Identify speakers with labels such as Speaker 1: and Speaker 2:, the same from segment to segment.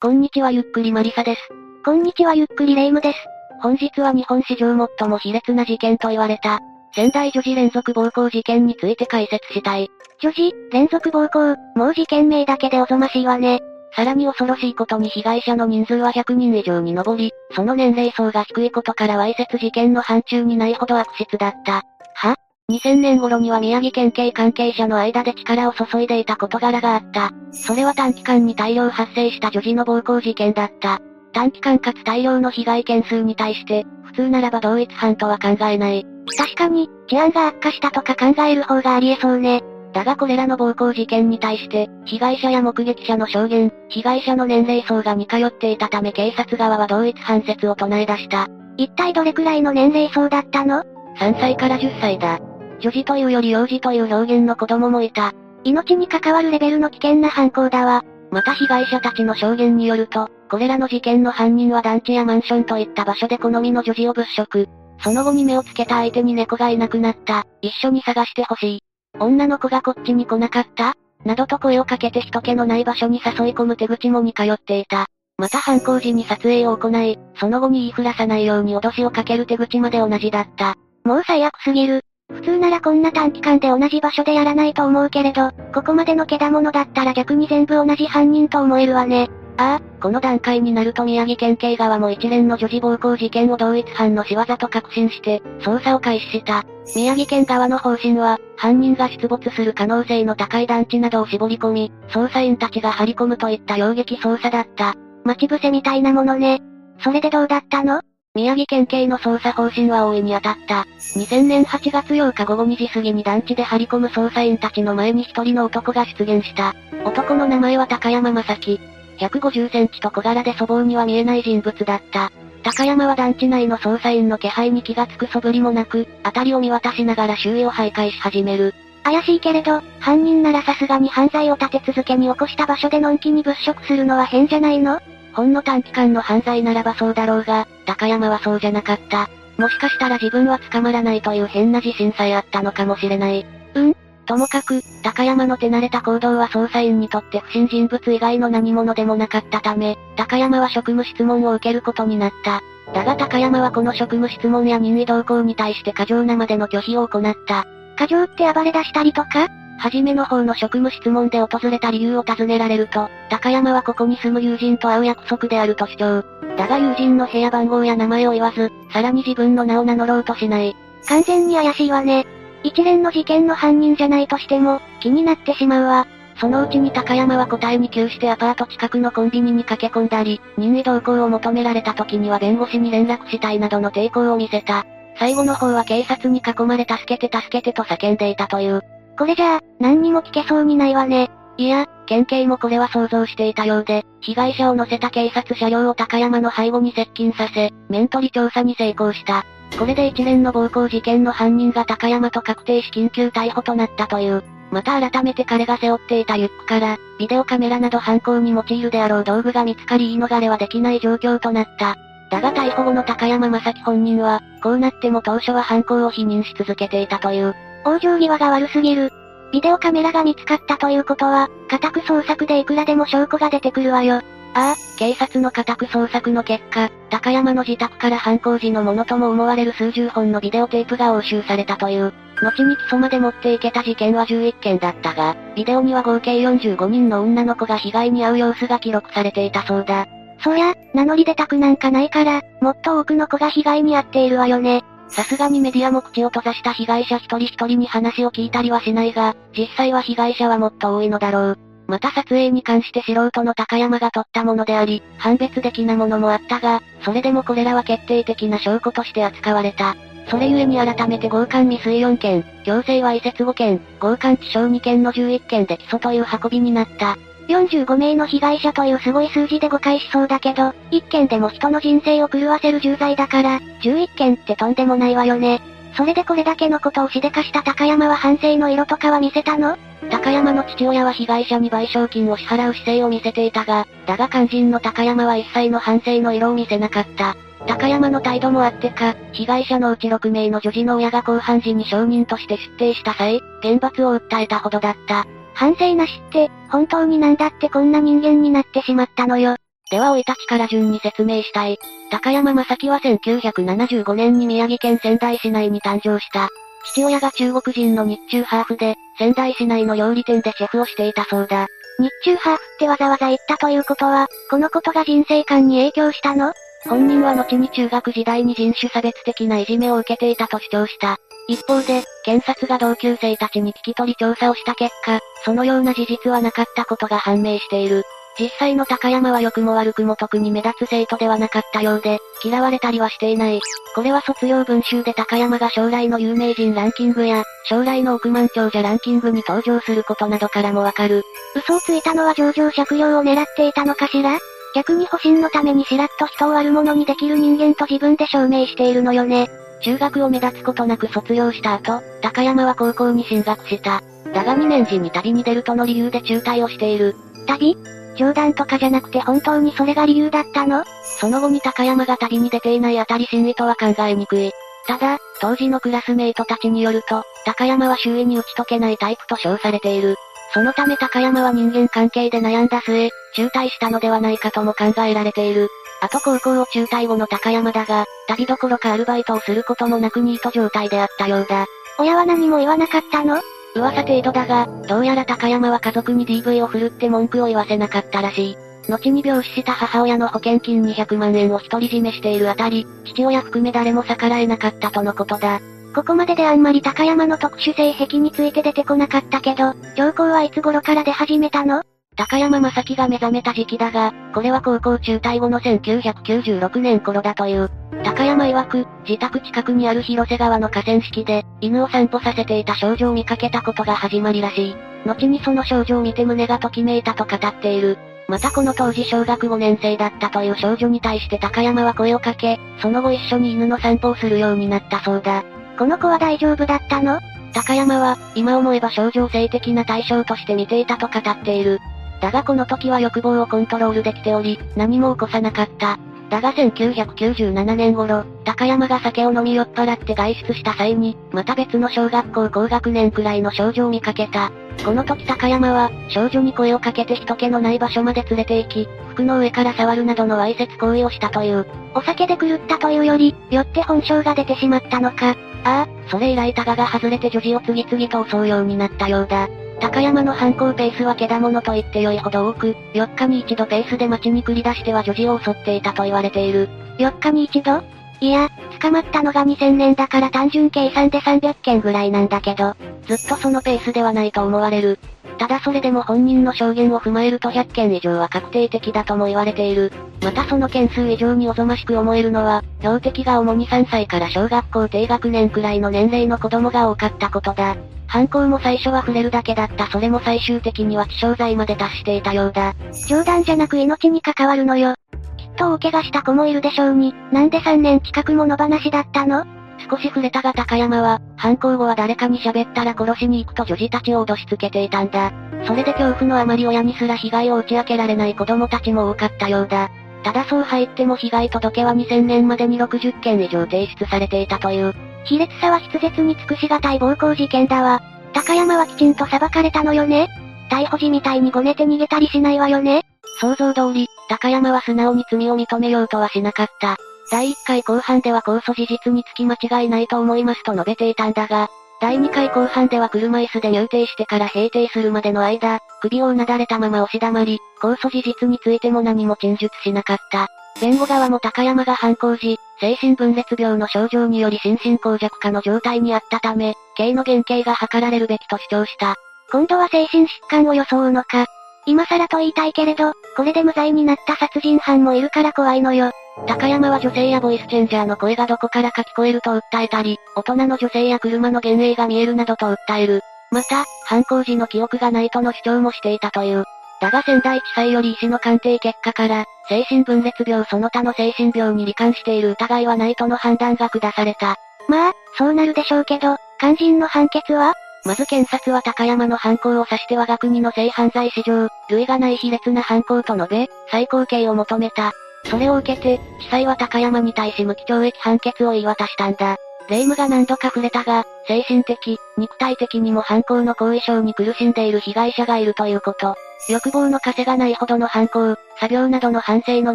Speaker 1: こんにちはゆっくりマリサです。
Speaker 2: こんにちはゆっくりレイムです。
Speaker 1: 本日は日本史上最も卑劣な事件と言われた、仙台女児連続暴行事件について解説したい。
Speaker 2: 女児、連続暴行、もう事件名だけでおぞましいわね。
Speaker 1: さらに恐ろしいことに被害者の人数は100人以上に上り、その年齢層が低いことからわいせつ事件の範疇にないほど悪質だった。は？?2000 年頃には宮城県警関係者の間で力を注いでいた事柄があった。それは短期間に大量発生した女児の暴行事件だった。短期間かつ大量の被害件数に対して、普通ならば同一犯とは考えない。
Speaker 2: 確かに、治安が悪化したとか考える方がありえそうね。
Speaker 1: だがこれらの暴行事件に対して、被害者や目撃者の証言、被害者の年齢層が似通っていたため警察側は同一犯説を唱え出した。
Speaker 2: 一体どれくらいの年齢層だったの
Speaker 1: ?3 歳から10歳だ。女児というより幼児という表現の子供もいた。
Speaker 2: 命に関わるレベルの危険な犯行だわ。
Speaker 1: また被害者たちの証言によると、これらの事件の犯人は団地やマンションといった場所で好みの女児を物色。その後に目をつけた相手に猫がいなくなった。一緒に探してほしい。女の子がこっちに来なかった？などと声をかけて人気のない場所に誘い込む手口も似通っていた。また犯行時に撮影を行い、その後に言いふらさないように脅しをかける手口まで同じだった。
Speaker 2: もう最悪すぎる。普通ならこんな短期間で同じ場所でやらないと思うけれど、ここまでのけだものだったら逆に全部同じ犯人と思えるわね。
Speaker 1: ああ、この段階になると宮城県警側も一連の女児暴行事件を同一犯の仕業と確信して、捜査を開始した。宮城県側の方針は、犯人が出没する可能性の高い団地などを絞り込み、捜査員たちが張り込むといった容撃捜査だった。
Speaker 2: 待ち伏せみたいなものね。それでどうだったの？
Speaker 1: 宮城県警の捜査方針は大いに当たった。2000年8月8日午後2時過ぎに団地で張り込む捜査員たちの前に一人の男が出現した。男の名前は高山正樹。150センチと小柄で粗暴には見えない人物だった。高山は団地内の捜査員の気配に気がつく素振りもなく、辺りを見渡しながら周囲を徘徊し始める。
Speaker 2: 怪しいけれど、犯人ならさすがに犯罪を立て続けに起こした場所でのんきに物色するのは変じゃないの？
Speaker 1: ほんの短期間の犯罪ならばそうだろうが、高山はそうじゃなかった。もしかしたら自分は捕まらないという変な自信さえあったのかもしれない。
Speaker 2: うん？
Speaker 1: ともかく、高山の手慣れた行動は捜査員にとって不審人物以外の何者でもなかったため、高山は職務質問を受けることになった。だが高山はこの職務質問や任意同行に対して過剰なまでの拒否を行った。
Speaker 2: 過剰って暴れ出したりとか？
Speaker 1: はじめの方の職務質問で訪れた理由を尋ねられると、高山はここに住む友人と会う約束であると主張。だが友人の部屋番号や名前を言わず、さらに自分の名を名乗ろうとしない。
Speaker 2: 完全に怪しいわね。一連の事件の犯人じゃないとしても、気になってしまうわ。
Speaker 1: そのうちに高山は答えに窮してアパート近くのコンビニに駆け込んだり、任意同行を求められた時には弁護士に連絡したいなどの抵抗を見せた。最後の方は警察に囲まれ助けて助けてと叫んでいたという。
Speaker 2: これじゃあ、何にも聞けそうにないわね。
Speaker 1: いや、県警もこれは想像していたようで、被害者を乗せた警察車両を高山の背後に接近させ、面取り調査に成功した。これで一連の暴行事件の犯人が高山と確定し緊急逮捕となったという。また改めて彼が背負っていたリュックから、ビデオカメラなど犯行に用いるであろう道具が見つかり言い逃れはできない状況となった。だが逮捕後の高山正樹本人は、こうなっても当初は犯行を否認し続けていたという。
Speaker 2: 往生際が悪すぎる。ビデオカメラが見つかったということは、家宅捜索でいくらでも証拠が出てくるわよ。
Speaker 1: ああ、警察の家宅捜索の結果、高山の自宅から犯行時のものとも思われる数十本のビデオテープが押収されたという。後に起訴まで持っていけた事件は11件だったが、ビデオには合計45人の女の子が被害に遭う様子が記録されていたそうだ。
Speaker 2: そりゃ、名乗り出たくなんかないから、もっと多くの子が被害に遭っているわよね。
Speaker 1: さすがにメディアも口を閉ざした被害者一人一人に話を聞いたりはしないが、実際は被害者はもっと多いのだろう。また撮影に関して素人の高山が撮ったものであり、判別的なものもあったが、それでもこれらは決定的な証拠として扱われた。それゆえに改めて強姦未遂4件、強制わいせつ5件、強姦致傷2件の11件で起訴という運びになった。
Speaker 2: 45名の被害者というすごい数字で誤解しそうだけど、1件でも人の人生を狂わせる重罪だから、11件ってとんでもないわよね。それでこれだけのことをしでかした高山は反省の色とかは見せたの？
Speaker 1: 高山の父親は被害者に賠償金を支払う姿勢を見せていたが、だが肝心の高山は一切の反省の色を見せなかった。高山の態度もあってか、被害者のうち6名の女児の親が公判時に証人として出廷した際、厳罰を訴えたほどだった。
Speaker 2: 反省なしって、本当になんだってこんな人間になってしまったのよ。
Speaker 1: では老い立ちから順に説明したい。高山正樹は1975年に宮城県仙台市内に誕生した。父親が中国人の日中ハーフで、仙台市内の料理店でシェフをしていたそうだ。
Speaker 2: 日中ハーフってわざわざ言ったということは、このことが人生観に影響したの？
Speaker 1: 本人は後に中学時代に人種差別的ないじめを受けていたと主張した。一方で、検察が同級生たちに聞き取り調査をした結果、そのような事実はなかったことが判明している。実際の高山は良くも悪くも特に目立つ生徒ではなかったようで、嫌われたりはしていない。これは卒業文集で高山が将来の有名人ランキングや、将来の億万長者ランキングに登場することなどからもわかる。
Speaker 2: 嘘をついたのは上場借用を狙っていたのかしら？逆に保身のためにしらっと人を悪者にできる人間と自分で証明しているのよね。
Speaker 1: 中学を目立つことなく卒業した後、高山は高校に進学した。だが2年時に旅に出るとの理由で中退をしている。
Speaker 2: 旅？冗談とかじゃなくて本当にそれが理由だったの？
Speaker 1: その後に高山が旅に出ていないあたり真意とは考えにくい。ただ、当時のクラスメイトたちによると、高山は周囲に打ち解けないタイプと称されている。そのため高山は人間関係で悩んだ末、中退したのではないかとも考えられている。あと高校を中退後の高山だが、旅どころかアルバイトをすることもなくニート状態であったようだ。
Speaker 2: 親は何も言わなかったの？
Speaker 1: 噂程度だが、どうやら高山は家族に DV を振るって文句を言わせなかったらしい。後に病死した母親の保険金200万円を独り占めしているあたり、父親含め誰も逆らえなかったとのことだ。
Speaker 2: ここまでであんまり高山の特殊性癖について出てこなかったけど、兆候はいつ頃から出始めたの？
Speaker 1: 高山正樹が目覚めた時期だが、これは高校中退後の1996年頃だという。高山曰く、自宅近くにある広瀬川の河川敷で、犬を散歩させていた少女を見かけたことが始まりらしい。後にその少女を見て胸がときめいたと語っている。またこの当時小学5年生だったという少女に対して高山は声をかけ、その後一緒に犬の散歩をするようになったそうだ。
Speaker 2: この子は大丈夫だったの？
Speaker 1: 高山は、今思えば少女性的な対象として見ていたと語っている。だがこの時は欲望をコントロールできており、何も起こさなかった。だが1997年頃、高山が酒を飲み酔っ払って外出した際に、また別の小学校高学年くらいの少女を見かけた。この時高山は、少女に声をかけて人気のない場所まで連れて行き、服の上から触るなどのわいせつ行為をしたという。
Speaker 2: お酒で狂ったというより、酔って本性が出てしまったのか。
Speaker 1: ああ、それ以来タガが外れて女児を次々と襲うようになったようだ。高山の犯行ペースはけだものと言って良いほど多く、4日に一度ペースで街に繰り出しては女児を襲っていたと言われている。
Speaker 2: 4日に一度？いや、捕まったのが2000年だから単純計算で300件ぐらいなんだけど、
Speaker 1: ずっとそのペースではないと思われる。ただそれでも本人の証言を踏まえると100件以上は確定的だとも言われている。またその件数以上におぞましく思えるのは、標的が主に3歳から小学校低学年くらいの年齢の子供が多かったことだ。犯行も最初は触れるだけだったそれも最終的には致傷罪まで達していたようだ。
Speaker 2: 冗談じゃなく命に関わるのよ。きっと大怪我した子もいるでしょうに、なんで3年近くも野放しだったの？
Speaker 1: 少し触れたが高山は、犯行後は誰かに喋ったら殺しに行くと女児たちを脅しつけていたんだ。それで恐怖のあまり親にすら被害を打ち明けられない子供たちも多かったようだ。ただそう入っても被害届は2000年までに60件以上提出されていたという。
Speaker 2: 卑劣さは筆舌に尽くしがたい暴行事件だわ。高山はきちんと裁かれたのよね逮捕時みたいにごねて逃げたりしないわよね
Speaker 1: 想像通り、高山は素直に罪を認めようとはしなかった。第1回後半では控訴事実につき間違いないと思いますと述べていたんだが、第2回後半では車椅子で入廷してから閉廷するまでの間、首をうなだれたまま押し黙り、控訴事実についても何も陳述しなかった。弁護側も高山が犯行時、精神分裂病の症状により心神耗弱化の状態にあったため、刑の減刑が図られるべきと主張した。
Speaker 2: 今度は精神疾患を装うのか。今更と言いたいけれど、これで無罪になった殺人犯もいるから怖いのよ。
Speaker 1: 高山は女性やボイスチェンジャーの声がどこからか聞こえると訴えたり、大人の女性や車の幻影が見えるなどと訴える。また、犯行時の記憶がないとの主張もしていたという。だが仙台地裁より医師の鑑定結果から、精神分裂病その他の精神病に罹患している疑いはないとの判断が下された。
Speaker 2: まあ、そうなるでしょうけど、肝心の判決は？
Speaker 1: まず検察は高山の犯行を指して我が国の性犯罪史上、類がない卑劣な犯行と述べ、最高刑を求めた。それを受けて、地裁は高山に対し無期懲役判決を言い渡したんだ。霊夢が何度か触れたが、精神的、肉体的にも犯行の後遺症に苦しんでいる被害者がいるということ。欲望の枷がないほどの犯行、作業などの反省の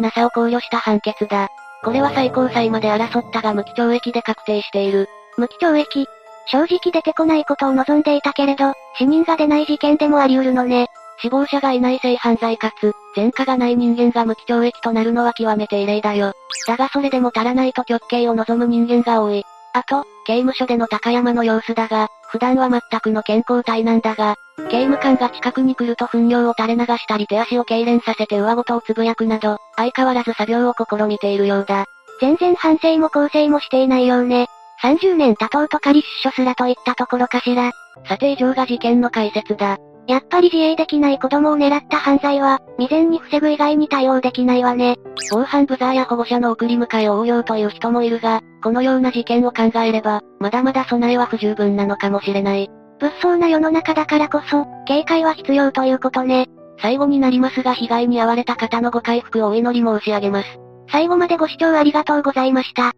Speaker 1: なさを考慮した判決だ。これは最高裁まで争ったが無期懲役で確定している。
Speaker 2: 無期懲役正直出てこないことを望んでいたけれど、死人が出ない事件でもあり得るのね。
Speaker 1: 死亡者がいない性犯罪かつ、前科がない人間が無期懲役となるのは極めて異例だよ。だがそれでも足らないと極刑を望む人間が多い。あと、刑務所での高山の様子だが、普段は全くの健康体なんだが、刑務官が近くに来ると糞尿を垂れ流したり手足を痙攣させて上ごとをつぶやくなど、相変わらず作業を試みているようだ。
Speaker 2: 全然反省も構成もしていないようね。30年経とうと仮出所すらといったところかしら。
Speaker 1: さて以上が事件の解説だ。
Speaker 2: やっぱり自衛できない子供を狙った犯罪は、未然に防ぐ以外に対応できないわね。
Speaker 1: 防犯ブザーや保護者の送り迎えを応用という人もいるが、このような事件を考えれば、まだまだ備えは不十分なのかもしれない。
Speaker 2: 物騒な世の中だからこそ、警戒は必要ということね。
Speaker 1: 最後になりますが被害に遭われた方のご回復をお祈り申し上げます。
Speaker 2: 最後までご視聴ありがとうございました。